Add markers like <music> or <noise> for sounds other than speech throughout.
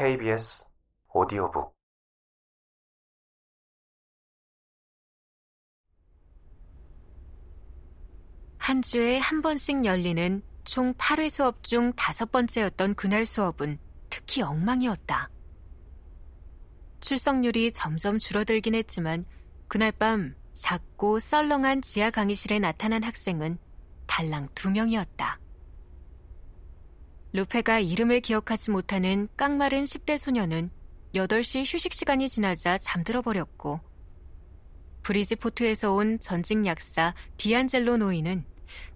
KBS 오디오북 한 주에 한 번씩 열리는 총 8회 수업 중 다섯 번째였던 그날 수업은 특히 엉망이었다. 출석률이 점점 줄어들긴 했지만 그날 밤 작고 썰렁한 지하 강의실에 나타난 학생은 달랑 두 명이었다. 루페가 이름을 기억하지 못하는 깡마른 10대 소녀는 8시 휴식 시간이 지나자 잠들어 버렸고 브리지포트에서 온 전직 약사 디안젤로 노인은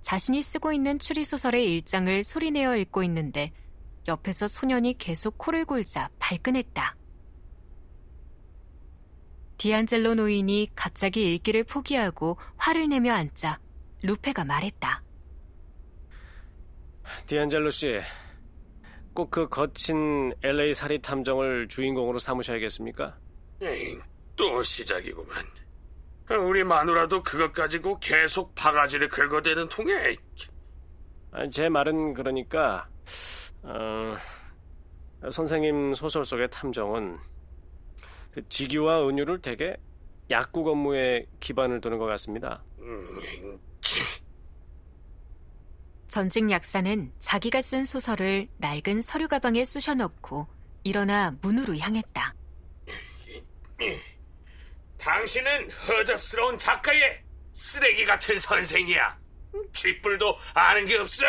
자신이 쓰고 있는 추리소설의 일장을 소리내어 읽고 있는데 옆에서 소년이 계속 코를 골자 발끈했다. 디안젤로 노인이 갑자기 읽기를 포기하고 화를 내며 앉자 루페가 말했다. 디안젤로 씨, 꼭 그 거친 LA 사리 탐정을 주인공으로 삼으셔야겠습니까? 에이, 또 시작이구만. 우리 마누라도 그것 가지고 계속 바가지를 긁어대는 통에. 아니, 제 말은 그러니까 어, 선생님 소설 속의 탐정은 그 직유와 은유를 되게 약국 업무에 기반을 두는 것 같습니다. 음, 치. 전직 약사는 자기가 쓴 소설을 낡은 서류 가방에 쑤셔넣고 일어나 문으로 향했다. 당신은 허접스러운 작가의 쓰레기 같은 선생이야. 쥐뿔도 아는 게 없어.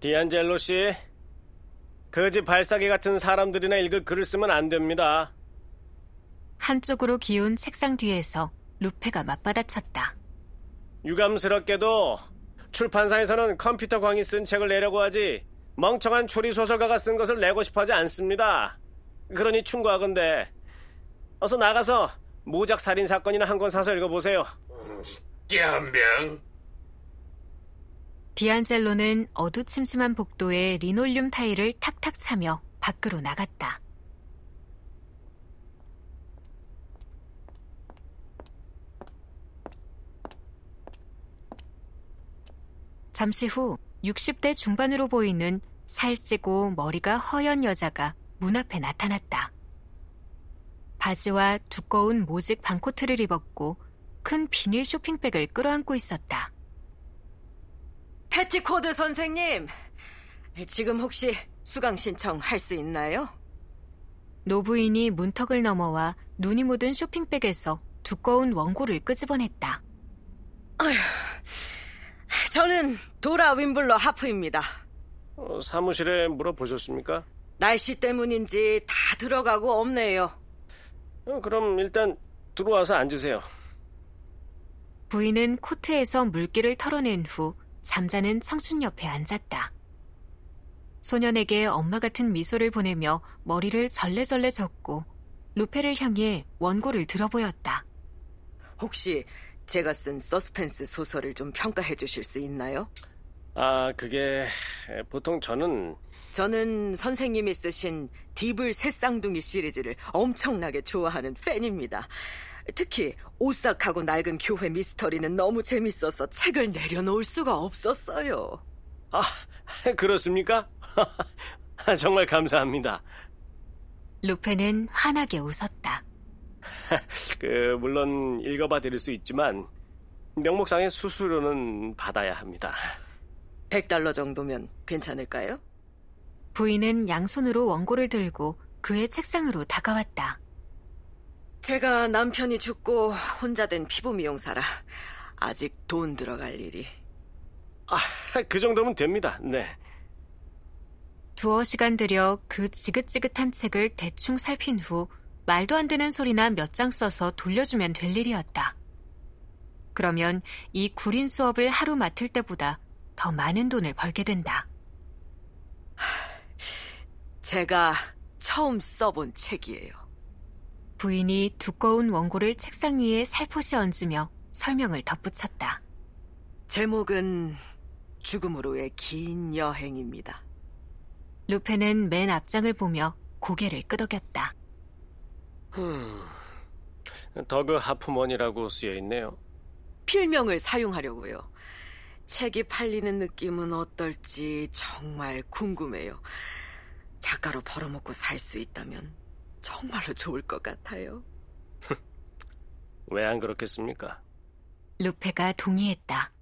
디안젤로 씨, 거지 발사기 같은 사람들이나 읽을 글을 쓰면 안 됩니다. 한쪽으로 기운 책상 뒤에서 루페가 맞받아쳤다. 유감스럽게도 출판사에서는 컴퓨터 광이 쓴 책을 내려고 하지 멍청한 추리 소설가가 쓴 것을 내고 싶어하지 않습니다. 그러니 충고하건대 어서 나가서 무작 살인 사건이나 한 권 사서 읽어보세요. 깸병. 디안젤로는 어두침침한 복도에 리놀륨 타일을 탁탁 차며 밖으로 나갔다. 잠시 후 60대 중반으로 보이는 살찌고 머리가 허연 여자가 문 앞에 나타났다. 바지와 두꺼운 모직 반코트를 입었고 큰 비닐 쇼핑백을 끌어안고 있었다. 패티코드 선생님, 지금 혹시 수강 신청 할 수 있나요? 노부인이 문턱을 넘어와 눈이 묻은 쇼핑백에서 두꺼운 원고를 끄집어냈다. 아휴, 저는 도라 윈블러 하프입니다. 어, 사무실에 물어보셨습니까? 날씨 때문인지 다 들어가고 없네요. 어, 그럼 일단 들어와서 앉으세요. 부인은 코트에서 물기를 털어낸 후 잠자는 청춘 옆에 앉았다. 소년에게 엄마 같은 미소를 보내며 머리를 절레절레 젓고 루페를 향해 원고를 들어보였다. 혹시 제가 쓴 서스펜스 소설을 좀 평가해 주실 수 있나요? 아, 그게 보통 저는 저는 선생님이 쓰신 디블 새쌍둥이 시리즈를 엄청나게 좋아하는 팬입니다. 특히 오싹하고 낡은 교회 미스터리는 너무 재밌어서 책을 내려놓을 수가 없었어요. 아, <laughs> 그렇습니까? <laughs> 정말 감사합니다. 루페는 환하게 웃었다. <laughs> 그 물론 읽어봐 드릴 수 있지만 명목상의 수수료는 받아야 합니다. 100달러 정도면 괜찮을까요? 부인은 양손으로 원고를 들고 그의 책상으로 다가왔다. 제가 남편이 죽고 혼자 된 피부 미용사라 아직 돈 들어갈 일이. 아, 그 정도면 됩니다. 네. 두어 시간 들여 그 지긋지긋한 책을 대충 살핀 후 말도 안 되는 소리나 몇 장 써서 돌려주면 될 일이었다. 그러면 이 구린 수업을 하루 맡을 때보다 더 많은 돈을 벌게 된다. 제가 처음 써본 책이에요. 부인이 두꺼운 원고를 책상 위에 살포시 얹으며 설명을 덧붙였다. 제목은 죽음으로의 긴 여행입니다. 루페는 맨 앞장을 보며 고개를 끄덕였다. 음, 더그 하프먼이라고 쓰여 있네요. 필명을 사용하려고요. 책이 팔리는 느낌은 어떨지 정말 궁금해요. 작가로 벌어먹고 살 수 있다면 정말로 좋을 것 같아요. <laughs> 왜 안 그렇겠습니까? 루페가 동의했다.